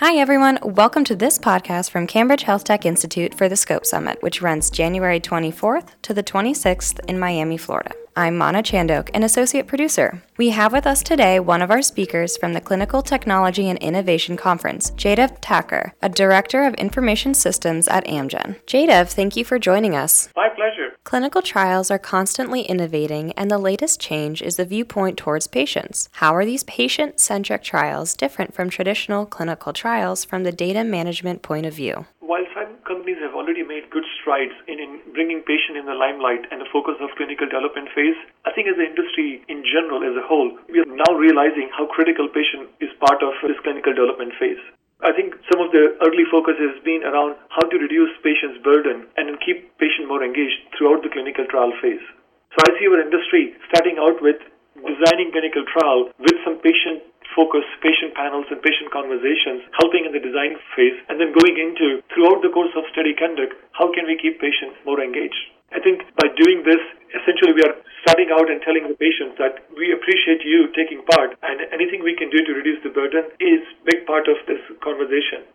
Hi, everyone. Welcome to this podcast from Cambridge Health Tech Institute for the Scope Summit, which runs January 24th to the 26th in Miami, Florida. I'm Mana Chandok, an associate producer. We have with us today one of our speakers from the Clinical Technology and Innovation Conference, Jadav Thakur, a director of information systems at Amgen. Jadav, thank you for joining us. My pleasure. Clinical trials are constantly innovating, and the latest change is the viewpoint towards patients. How are these patient centric trials different from traditional clinical trials from the data management point of view? While some companies have already made good strides in, in bringing patient in the limelight and the focus of clinical development phase, I think as an industry in general, as a whole, we are now realizing how critical patient is part of this clinical development phase. I think some of the early focus has been around how to reduce patient's burden and keep patient more engaged throughout the clinical trial phase. So I see our industry starting out with designing clinical trial with some patient focus patient panels and patient conversations, helping in the design phase, and then going into throughout the course of study conduct, how can we keep patients more engaged? I think by doing this, essentially we are starting out and telling the patients that we appreciate you taking part and anything we can do to reduce the burden is big part of this conversation.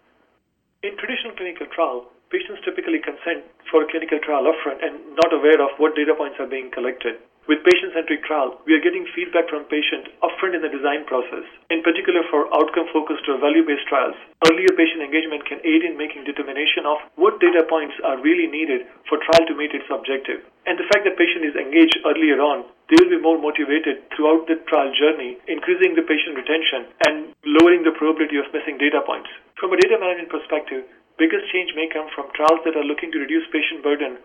In traditional clinical trial, patients typically consent for a clinical trial upfront and not aware of what data points are being collected. With patient-centric trial, we are getting feedback from patients upfront in the design process. In particular for outcome-focused or value-based trials, earlier patient engagement can aid in making determination of what data points are really needed for trial to meet its objective. And the fact that patient is engaged earlier on, they will be more motivated throughout the trial journey, increasing the patient retention and lowering the probability of missing data points. From a data management perspective, biggest change may come from trials that are looking to reduce patient burden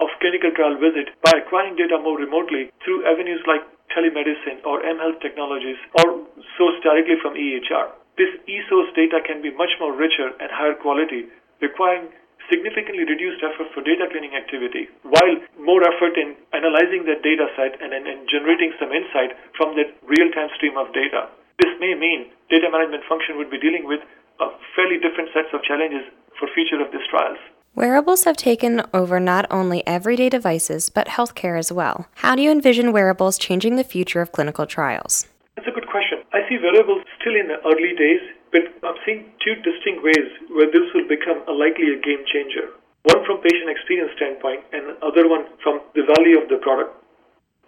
of clinical trial visit by acquiring data more remotely through avenues like telemedicine or mHealth technologies or sourced directly from EHR. This e-source data can be much more richer and higher quality, requiring significantly reduced effort for data cleaning activity, while more effort in analyzing that data set and, and, and generating some insight from that real-time stream of data. This may mean data management function would be dealing with a fairly different sets of challenges for future of these trials. Wearables have taken over not only everyday devices, but healthcare as well. How do you envision wearables changing the future of clinical trials? That's a good question. I see wearables still in the early days, but I'm seeing two distinct ways where this will become a likely a game changer. One from patient experience standpoint and other one from the value of the product.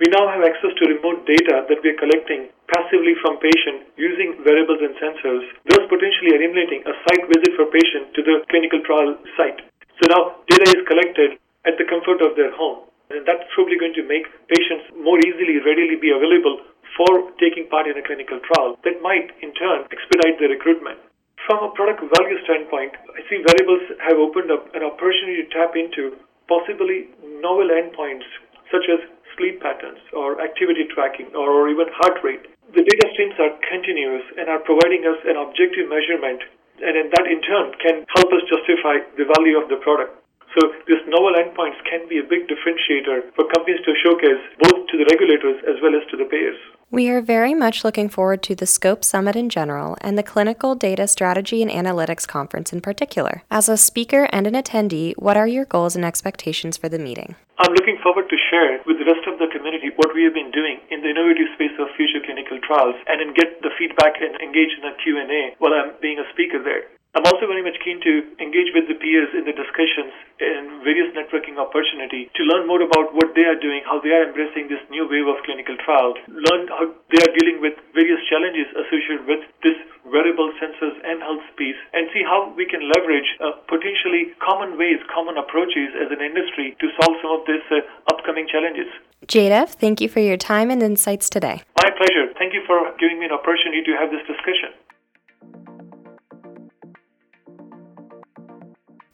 We now have access to remote data that we are collecting passively from patient using wearables and sensors, thus potentially eliminating a site visit for patient to the clinical trial site. So now data is collected at the comfort of their home. And that's probably going to make patients more easily, readily be available for taking part in a clinical trial that might, in turn, expedite the recruitment. From a product value standpoint, I see wearables have opened up an opportunity to tap into possibly novel endpoints such as sleep patterns or activity tracking or even heart rate. The data streams are continuous and are providing us an objective measurement and then that in turn can help us justify the value of the product. So these novel endpoints can be a big differentiator for companies to showcase both to the regulators as well as to the payers. We are very much looking forward to the SCOPE Summit in general and the Clinical Data Strategy and Analytics Conference in particular. As a speaker and an attendee, what are your goals and expectations for the meeting? I'm looking forward to share with the rest of the community what we have been doing in the innovative space of future clinical trials and then get the feedback and engage in a Q&A while I'm being a speaker there. I'm also very much keen to engage with the peers in the discussions and various networking opportunity to learn more about what they are doing, how they are embracing this new wave of clinical trials, learn how they are dealing with various challenges associated with this wearable sensors and health piece, and see how we can leverage uh, potentially common ways, common approaches as an industry to solve some of these uh, upcoming challenges. Jadav, thank you for your time and insights today. My pleasure. Thank you for giving me an opportunity to have this discussion.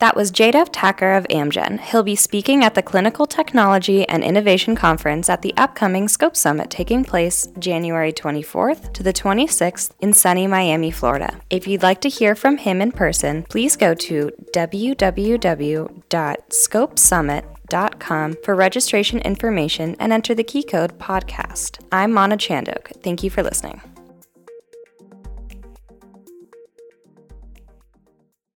That was Jadav Thakur of Amgen. He'll be speaking at the Clinical Technology and Innovation Conference at the upcoming Scope Summit taking place January 24th to the 26th in sunny Miami, Florida. If you'd like to hear from him in person, please go to www.scopesummit.com for registration information and enter the key code podcast. I'm Mana Chandok. Thank you for listening.